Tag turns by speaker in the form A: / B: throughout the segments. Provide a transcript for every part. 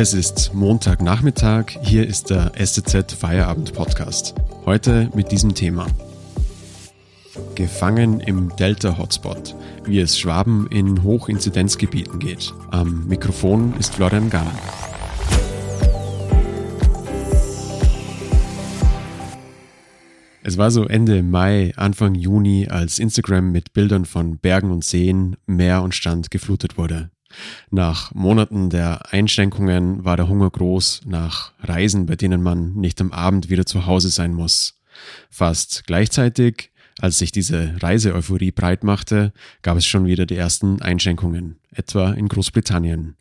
A: Es ist Montagnachmittag, hier ist der SZ Feierabend Podcast. Heute mit diesem Thema. Gefangen im Delta-Hotspot, wie es Schwaben in Hochinzidenzgebieten geht. Am Mikrofon ist Florian Gahn. Es war so Ende Mai, Anfang Juni, als Instagram mit Bildern von Bergen und Seen, Meer und Strand geflutet wurde. Nach Monaten der Einschränkungen war der Hunger groß nach Reisen, bei denen man nicht am Abend wieder zu Hause sein muss. Fast gleichzeitig, als sich diese Reiseeuphorie breit machte, gab es schon wieder die ersten Einschränkungen, etwa in Großbritannien.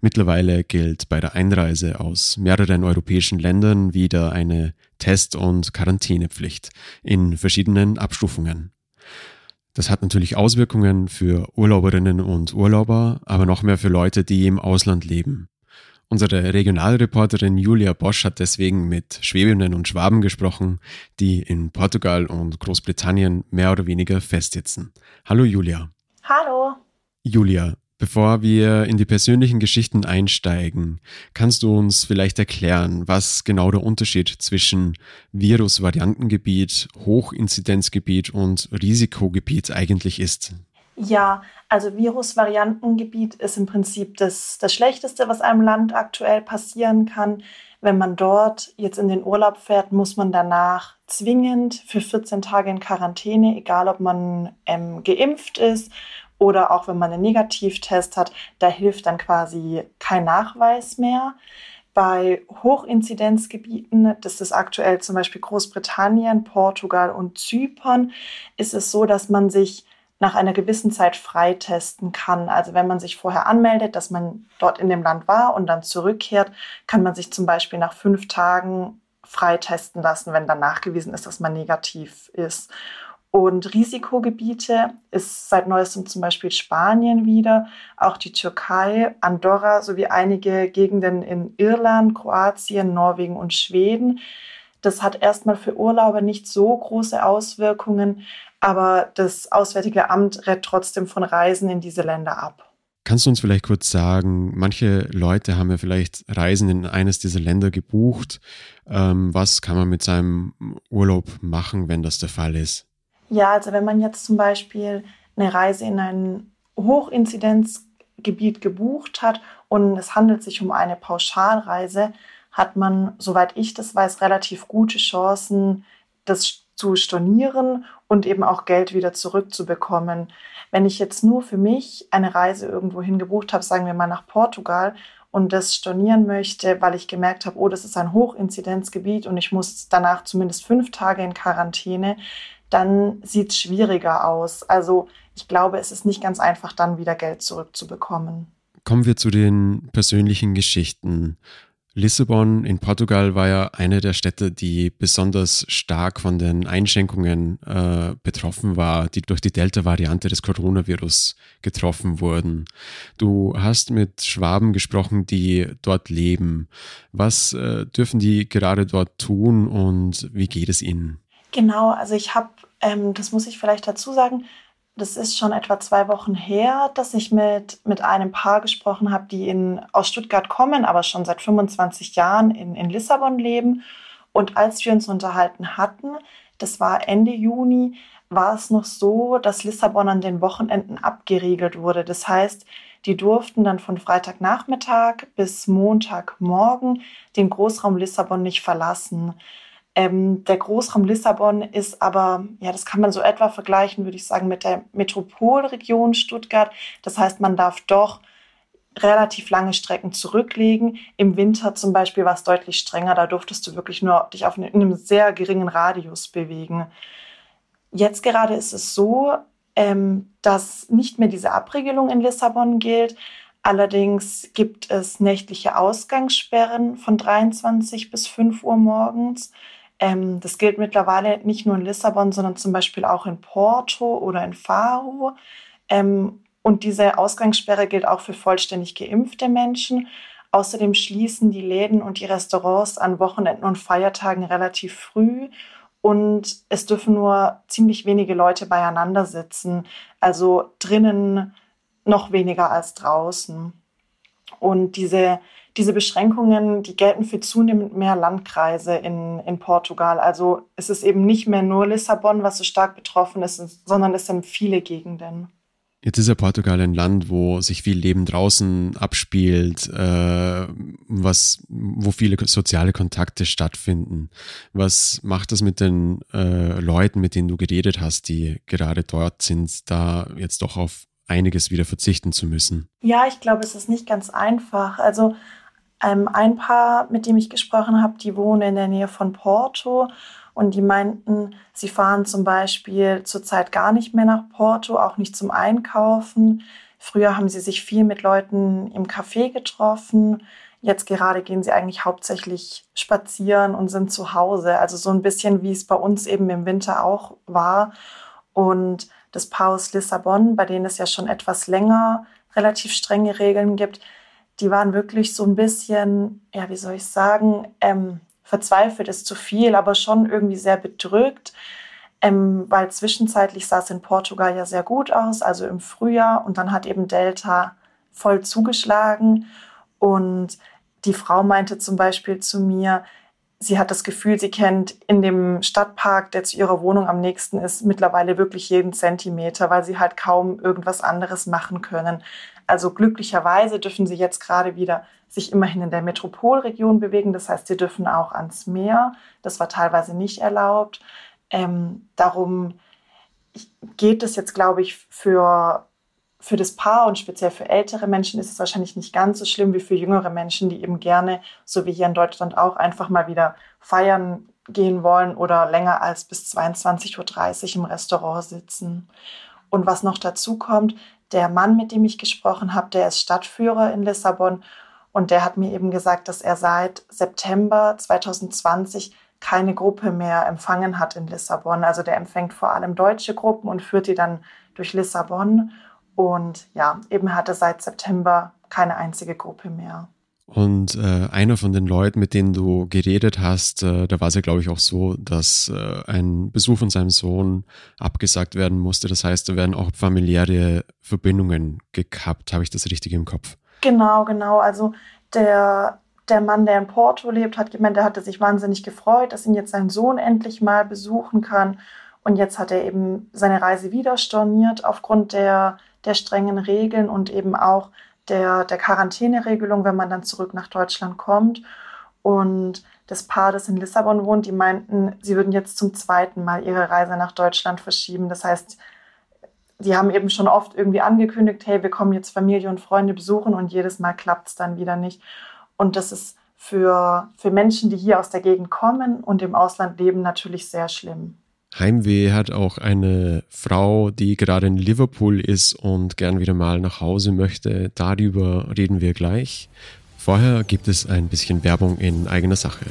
A: Mittlerweile gilt bei der Einreise aus mehreren europäischen Ländern wieder eine Test- und Quarantänepflicht in verschiedenen Abstufungen. Das hat natürlich Auswirkungen für Urlauberinnen und Urlauber, aber noch mehr für Leute, die im Ausland leben. Unsere Regionalreporterin Julia Bosch hat deswegen mit Schwäbinnen und Schwaben gesprochen, die in Portugal und Großbritannien mehr oder weniger festsitzen. Hallo Julia.
B: Hallo.
A: Julia, Bevor wir in die persönlichen Geschichten einsteigen, kannst du uns vielleicht erklären, was genau der Unterschied zwischen Virusvariantengebiet, Hochinzidenzgebiet und Risikogebiet eigentlich ist?
B: Ja, also Virusvariantengebiet ist im Prinzip das, das Schlechteste, was einem Land aktuell passieren kann. Wenn man dort jetzt in den Urlaub fährt, muss man danach zwingend für 14 Tage in Quarantäne, egal ob man ähm, geimpft ist oder auch wenn man einen Negativtest hat, da hilft dann quasi kein Nachweis mehr. Bei Hochinzidenzgebieten, das ist aktuell zum Beispiel Großbritannien, Portugal und Zypern, ist es so, dass man sich nach einer gewissen Zeit freitesten kann. Also wenn man sich vorher anmeldet, dass man dort in dem Land war und dann zurückkehrt, kann man sich zum Beispiel nach fünf Tagen freitesten lassen, wenn dann nachgewiesen ist, dass man negativ ist. Und Risikogebiete ist seit neuestem zum Beispiel Spanien wieder, auch die Türkei, Andorra sowie einige Gegenden in Irland, Kroatien, Norwegen und Schweden. Das hat erstmal für Urlauber nicht so große Auswirkungen, aber das Auswärtige Amt rät trotzdem von Reisen in diese Länder ab.
A: Kannst du uns vielleicht kurz sagen, manche Leute haben ja vielleicht Reisen in eines dieser Länder gebucht. Ähm, was kann man mit seinem Urlaub machen, wenn das der Fall ist?
B: Ja, also wenn man jetzt zum Beispiel eine Reise in ein Hochinzidenzgebiet gebucht hat und es handelt sich um eine Pauschalreise, hat man, soweit ich das weiß, relativ gute Chancen, das zu stornieren und eben auch Geld wieder zurückzubekommen. Wenn ich jetzt nur für mich eine Reise irgendwo hin gebucht habe, sagen wir mal nach Portugal, und das stornieren möchte, weil ich gemerkt habe, oh, das ist ein Hochinzidenzgebiet und ich muss danach zumindest fünf Tage in Quarantäne, dann sieht es schwieriger aus. Also ich glaube, es ist nicht ganz einfach, dann wieder Geld zurückzubekommen.
A: Kommen wir zu den persönlichen Geschichten. Lissabon in Portugal war ja eine der Städte, die besonders stark von den Einschränkungen äh, betroffen war, die durch die Delta-Variante des Coronavirus getroffen wurden. Du hast mit Schwaben gesprochen, die dort leben. Was äh, dürfen die gerade dort tun und wie geht es ihnen?
B: Genau, also ich habe, ähm, das muss ich vielleicht dazu sagen, das ist schon etwa zwei Wochen her, dass ich mit, mit einem Paar gesprochen habe, die in, aus Stuttgart kommen, aber schon seit 25 Jahren in, in Lissabon leben. Und als wir uns unterhalten hatten, das war Ende Juni, war es noch so, dass Lissabon an den Wochenenden abgeriegelt wurde. Das heißt, die durften dann von Freitagnachmittag bis Montagmorgen den Großraum Lissabon nicht verlassen. Ähm, der Großraum Lissabon ist aber, ja, das kann man so etwa vergleichen, würde ich sagen, mit der Metropolregion Stuttgart. Das heißt, man darf doch relativ lange Strecken zurücklegen. Im Winter zum Beispiel war es deutlich strenger. Da durftest du wirklich nur dich auf einem sehr geringen Radius bewegen. Jetzt gerade ist es so, ähm, dass nicht mehr diese Abregelung in Lissabon gilt. Allerdings gibt es nächtliche Ausgangssperren von 23 bis 5 Uhr morgens. Ähm, das gilt mittlerweile nicht nur in Lissabon, sondern zum Beispiel auch in Porto oder in Faro. Ähm, und diese Ausgangssperre gilt auch für vollständig geimpfte Menschen. Außerdem schließen die Läden und die Restaurants an Wochenenden und Feiertagen relativ früh und es dürfen nur ziemlich wenige Leute beieinander sitzen, also drinnen noch weniger als draußen. Und diese, diese Beschränkungen, die gelten für zunehmend mehr Landkreise in, in Portugal. Also es ist eben nicht mehr nur Lissabon, was so stark betroffen ist, sondern es sind viele Gegenden.
A: Jetzt ist ja Portugal ein Land, wo sich viel Leben draußen abspielt, äh, was, wo viele soziale Kontakte stattfinden. Was macht das mit den äh, Leuten, mit denen du geredet hast, die gerade dort sind, da jetzt doch auf einiges wieder verzichten zu müssen?
B: Ja, ich glaube, es ist nicht ganz einfach. Also ähm, ein Paar, mit dem ich gesprochen habe, die wohnen in der Nähe von Porto und die meinten, sie fahren zum Beispiel zurzeit gar nicht mehr nach Porto, auch nicht zum Einkaufen. Früher haben sie sich viel mit Leuten im Café getroffen. Jetzt gerade gehen sie eigentlich hauptsächlich spazieren und sind zu Hause. Also so ein bisschen, wie es bei uns eben im Winter auch war. Und das Paar aus Lissabon, bei denen es ja schon etwas länger relativ strenge Regeln gibt, die waren wirklich so ein bisschen, ja, wie soll ich sagen, ähm, verzweifelt ist zu viel, aber schon irgendwie sehr bedrückt, ähm, weil zwischenzeitlich sah es in Portugal ja sehr gut aus, also im Frühjahr. Und dann hat eben Delta voll zugeschlagen. Und die Frau meinte zum Beispiel zu mir, sie hat das Gefühl, sie kennt in dem Stadtpark, der zu ihrer Wohnung am nächsten ist, mittlerweile wirklich jeden Zentimeter, weil sie halt kaum irgendwas anderes machen können. Also glücklicherweise dürfen sie jetzt gerade wieder sich immerhin in der Metropolregion bewegen. Das heißt, sie dürfen auch ans Meer. Das war teilweise nicht erlaubt. Ähm, darum geht es jetzt, glaube ich, für, für das Paar und speziell für ältere Menschen ist es wahrscheinlich nicht ganz so schlimm wie für jüngere Menschen, die eben gerne, so wie hier in Deutschland auch, einfach mal wieder feiern gehen wollen oder länger als bis 22.30 Uhr im Restaurant sitzen. Und was noch dazu kommt, der Mann, mit dem ich gesprochen habe, der ist Stadtführer in Lissabon und der hat mir eben gesagt, dass er seit September 2020 keine Gruppe mehr empfangen hat in Lissabon. Also der empfängt vor allem deutsche Gruppen und führt die dann durch Lissabon. Und ja, eben hatte seit September keine einzige Gruppe mehr.
A: Und äh, einer von den Leuten, mit denen du geredet hast, äh, da war es ja, glaube ich, auch so, dass äh, ein Besuch von seinem Sohn abgesagt werden musste. Das heißt, da werden auch familiäre Verbindungen gekappt. Habe ich das richtig im Kopf?
B: Genau, genau. Also der, der Mann, der in Porto lebt, hat gemeint, er hatte sich wahnsinnig gefreut, dass ihn jetzt sein Sohn endlich mal besuchen kann. Und jetzt hat er eben seine Reise wieder storniert aufgrund der, der strengen Regeln und eben auch der, der Quarantäneregelung, wenn man dann zurück nach Deutschland kommt. Und das Paar, das in Lissabon wohnt, die meinten, sie würden jetzt zum zweiten Mal ihre Reise nach Deutschland verschieben. Das heißt, die haben eben schon oft irgendwie angekündigt, hey, wir kommen jetzt Familie und Freunde besuchen und jedes Mal klappt es dann wieder nicht. Und das ist für, für Menschen, die hier aus der Gegend kommen und im Ausland leben, natürlich sehr schlimm.
A: Heimweh hat auch eine Frau, die gerade in Liverpool ist und gern wieder mal nach Hause möchte. Darüber reden wir gleich. Vorher gibt es ein bisschen Werbung in eigener Sache.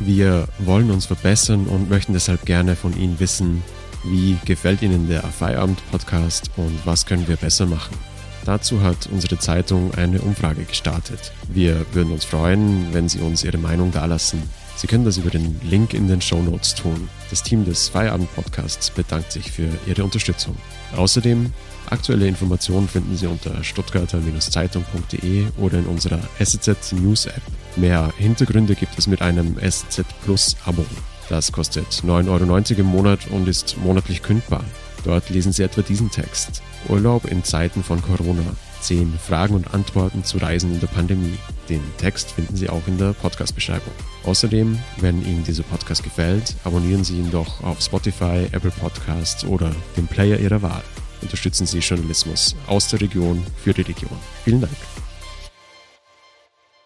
A: Wir wollen uns verbessern und möchten deshalb gerne von Ihnen wissen, wie gefällt Ihnen der Feierabend-Podcast und was können wir besser machen. Dazu hat unsere Zeitung eine Umfrage gestartet. Wir würden uns freuen, wenn Sie uns Ihre Meinung dalassen. Sie können das über den Link in den Show Notes tun. Das Team des Feierabend-Podcasts bedankt sich für Ihre Unterstützung. Außerdem, aktuelle Informationen finden Sie unter stuttgarter-zeitung.de oder in unserer SZ News App. Mehr Hintergründe gibt es mit einem SZ Plus Abo. Das kostet 9,90 Euro im Monat und ist monatlich kündbar. Dort lesen Sie etwa diesen Text. Urlaub in Zeiten von Corona. 10 Fragen und Antworten zu Reisen in der Pandemie. Den Text finden Sie auch in der Podcast-Beschreibung. Außerdem, wenn Ihnen dieser Podcast gefällt, abonnieren Sie ihn doch auf Spotify, Apple Podcasts oder dem Player Ihrer Wahl. Unterstützen Sie Journalismus aus der Region für die Region. Vielen Dank.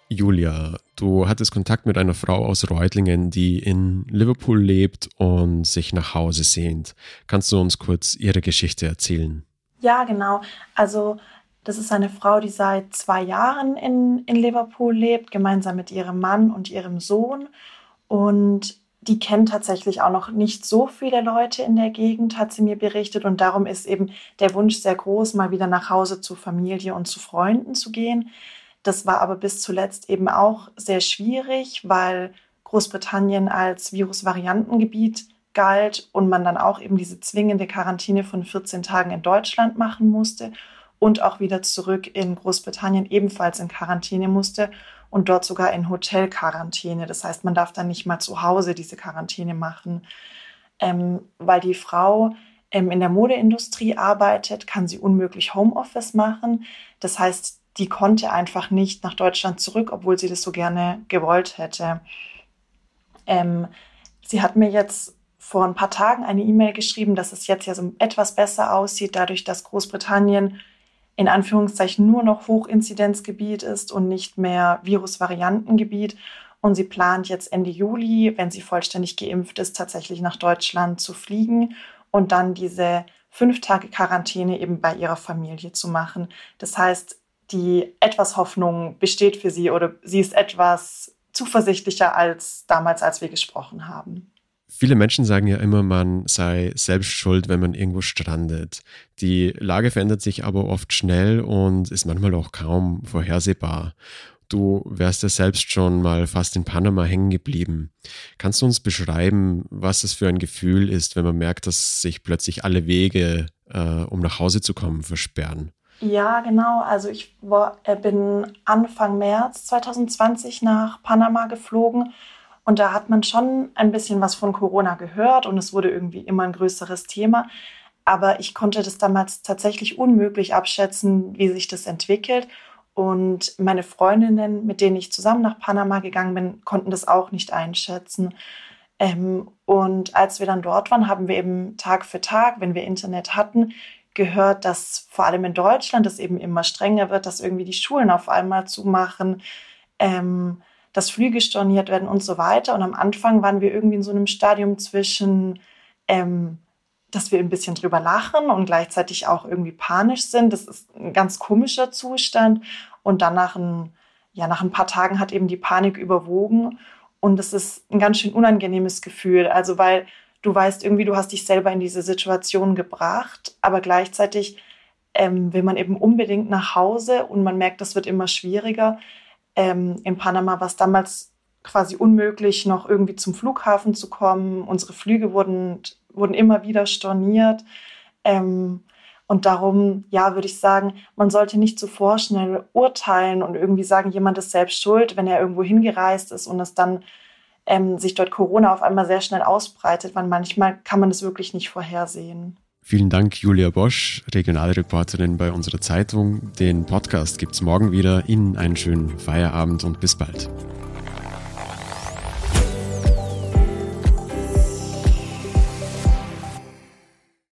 A: Julia, du hattest Kontakt mit einer Frau aus Reutlingen, die in Liverpool lebt und sich nach Hause sehnt. Kannst du uns kurz ihre Geschichte erzählen?
B: Ja, genau. Also das ist eine Frau, die seit zwei Jahren in, in Liverpool lebt, gemeinsam mit ihrem Mann und ihrem Sohn. Und die kennt tatsächlich auch noch nicht so viele Leute in der Gegend, hat sie mir berichtet. Und darum ist eben der Wunsch sehr groß, mal wieder nach Hause zu Familie und zu Freunden zu gehen. Das war aber bis zuletzt eben auch sehr schwierig, weil Großbritannien als Virusvariantengebiet galt und man dann auch eben diese zwingende Quarantäne von 14 Tagen in Deutschland machen musste. Und auch wieder zurück in Großbritannien ebenfalls in Quarantäne musste und dort sogar in Hotelquarantäne. Das heißt, man darf dann nicht mal zu Hause diese Quarantäne machen. Ähm, weil die Frau ähm, in der Modeindustrie arbeitet, kann sie unmöglich Homeoffice machen. Das heißt, die konnte einfach nicht nach Deutschland zurück, obwohl sie das so gerne gewollt hätte. Ähm, sie hat mir jetzt vor ein paar Tagen eine E-Mail geschrieben, dass es jetzt ja so etwas besser aussieht, dadurch, dass Großbritannien in Anführungszeichen nur noch Hochinzidenzgebiet ist und nicht mehr Virusvariantengebiet. Und sie plant jetzt Ende Juli, wenn sie vollständig geimpft ist, tatsächlich nach Deutschland zu fliegen und dann diese fünf Tage Quarantäne eben bei ihrer Familie zu machen. Das heißt, die etwas Hoffnung besteht für sie oder sie ist etwas zuversichtlicher als damals, als wir gesprochen haben.
A: Viele Menschen sagen ja immer, man sei selbst schuld, wenn man irgendwo strandet. Die Lage verändert sich aber oft schnell und ist manchmal auch kaum vorhersehbar. Du wärst ja selbst schon mal fast in Panama hängen geblieben. Kannst du uns beschreiben, was es für ein Gefühl ist, wenn man merkt, dass sich plötzlich alle Wege, äh, um nach Hause zu kommen, versperren?
B: Ja, genau. Also ich war, äh, bin Anfang März 2020 nach Panama geflogen und da hat man schon ein bisschen was von Corona gehört und es wurde irgendwie immer ein größeres Thema. Aber ich konnte das damals tatsächlich unmöglich abschätzen, wie sich das entwickelt. Und meine Freundinnen, mit denen ich zusammen nach Panama gegangen bin, konnten das auch nicht einschätzen. Ähm, und als wir dann dort waren, haben wir eben Tag für Tag, wenn wir Internet hatten, gehört, dass vor allem in Deutschland es eben immer strenger wird, dass irgendwie die Schulen auf einmal zumachen, ähm, dass Flüge storniert werden und so weiter. Und am Anfang waren wir irgendwie in so einem Stadium zwischen ähm, dass wir ein bisschen drüber lachen und gleichzeitig auch irgendwie panisch sind. Das ist ein ganz komischer Zustand. Und dann nach ein, ja, nach ein paar Tagen hat eben die Panik überwogen. Und es ist ein ganz schön unangenehmes Gefühl. Also, weil du weißt irgendwie, du hast dich selber in diese Situation gebracht, aber gleichzeitig ähm, will man eben unbedingt nach Hause und man merkt, das wird immer schwieriger. Ähm, in Panama war es damals quasi unmöglich, noch irgendwie zum Flughafen zu kommen. Unsere Flüge wurden wurden immer wieder storniert. Ähm, und darum, ja, würde ich sagen, man sollte nicht zu vorschnell urteilen und irgendwie sagen, jemand ist selbst schuld, wenn er irgendwo hingereist ist und es dann ähm, sich dort Corona auf einmal sehr schnell ausbreitet, weil manchmal kann man es wirklich nicht vorhersehen.
A: Vielen Dank, Julia Bosch, Regionalreporterin bei unserer Zeitung. Den Podcast gibt es morgen wieder. Ihnen einen schönen Feierabend und bis bald.